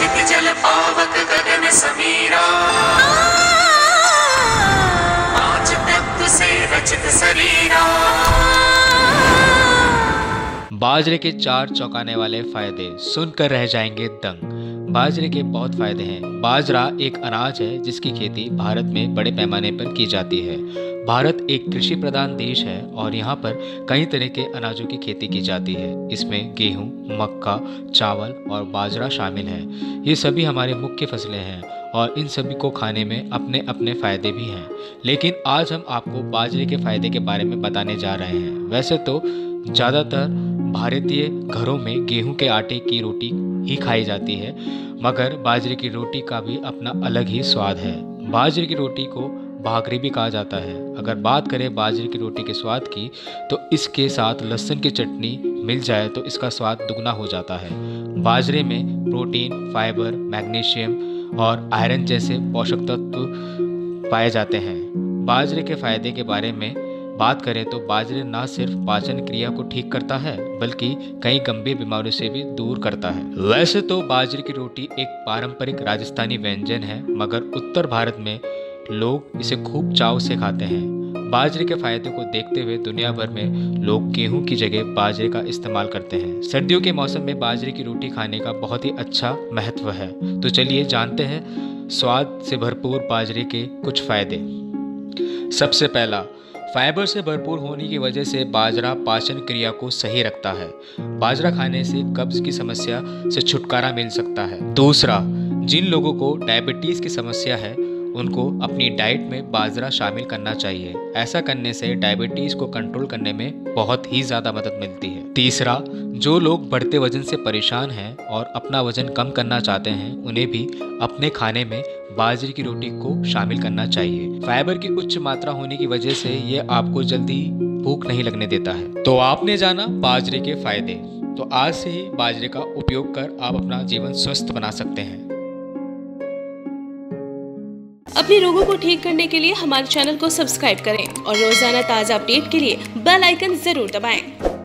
क्षितिजल पावक गगन समीरा। से रचित शरीरा बाजरे के चार चौंकाने वाले फ़ायदे सुनकर रह जाएँगे दंग। बाजरे के बहुत फ़ायदे हैं। बाजरा एक अनाज है, जिसकी खेती भारत में बड़े पैमाने पर की जाती है। भारत एक कृषि प्रधान देश है और यहाँ पर कई तरह के अनाजों की खेती की जाती है। इसमें गेहूँ, मक्का, चावल और बाजरा शामिल है। ये सभी हमारे मुख्य फ़सलें हैं और इन सभी को खाने में अपने अपने फ़ायदे भी हैं। लेकिन आज हम आपको बाजरे के फ़ायदे के बारे में बताने जा रहे हैं। वैसे तो ज़्यादातर भारतीय घरों में गेहूँ के आटे की रोटी ही खाई जाती है, मगर बाजरे की रोटी का भी अपना अलग ही स्वाद है। बाजरे की रोटी को भागरी भी कहा जाता है। अगर बात करें बाजरे की रोटी के स्वाद की तो इसके साथ लहसुन की चटनी मिल जाए तो इसका स्वाद दुगना हो जाता है। बाजरे में प्रोटीन, फाइबर, मैग्नीशियम और आयरन जैसे पोषक तत्व पाए जाते हैं। बाजरे के फ़ायदे के बारे में बात करें तो बाजरे न सिर्फ़ पाचन क्रिया को ठीक करता है, बल्कि कई गंभीर बीमारियों से भी दूर करता है। वैसे तो बाजरे की रोटी एक पारंपरिक राजस्थानी व्यंजन है, मगर उत्तर भारत में लोग इसे खूब चाव से खाते हैं। बाजरे के फ़ायदे को देखते हुए दुनिया भर में लोग गेहूँ की जगह बाजरे का इस्तेमाल करते हैं। सर्दियों के मौसम में बाजरे की रोटी खाने का बहुत ही अच्छा महत्व है। तो चलिए जानते हैं, स्वाद से भरपूर बाजरे के कुछ फ़ायदे। सबसे पहला फाइबर से भरपूर होने की वजह से बाजरा पाचन क्रिया को सही रखता है। बाजरा खाने से कब्ज की समस्या से छुटकारा मिल सकता है। दूसरा, जिन लोगों को डायबिटीज़ की समस्या है उनको अपनी डाइट में बाजरा शामिल करना चाहिए। ऐसा करने से डायबिटीज़ को कंट्रोल करने में बहुत ही ज़्यादा मदद मिलती है। तीसरा, जो लोग बढ़ते वज़न से परेशान हैं और अपना वज़न कम करना चाहते हैं, उन्हें भी अपने खाने में बाजरे की रोटी को शामिल करना चाहिए। फाइबर की उच्च मात्रा होने की वजह से ये आपको जल्दी भूख नहीं लगने देता है। तो आपने जाना बाजरे के फ़ायदे। तो आज से ही बाजरे का उपयोग कर आप अपना जीवन स्वस्थ बना सकते हैं। अपने रोगों को ठीक करने के लिए हमारे चैनल को सब्सक्राइब करें और रोज़ाना ताज़ा अपडेट के लिए बेल आइकन ज़रूर दबाएँ।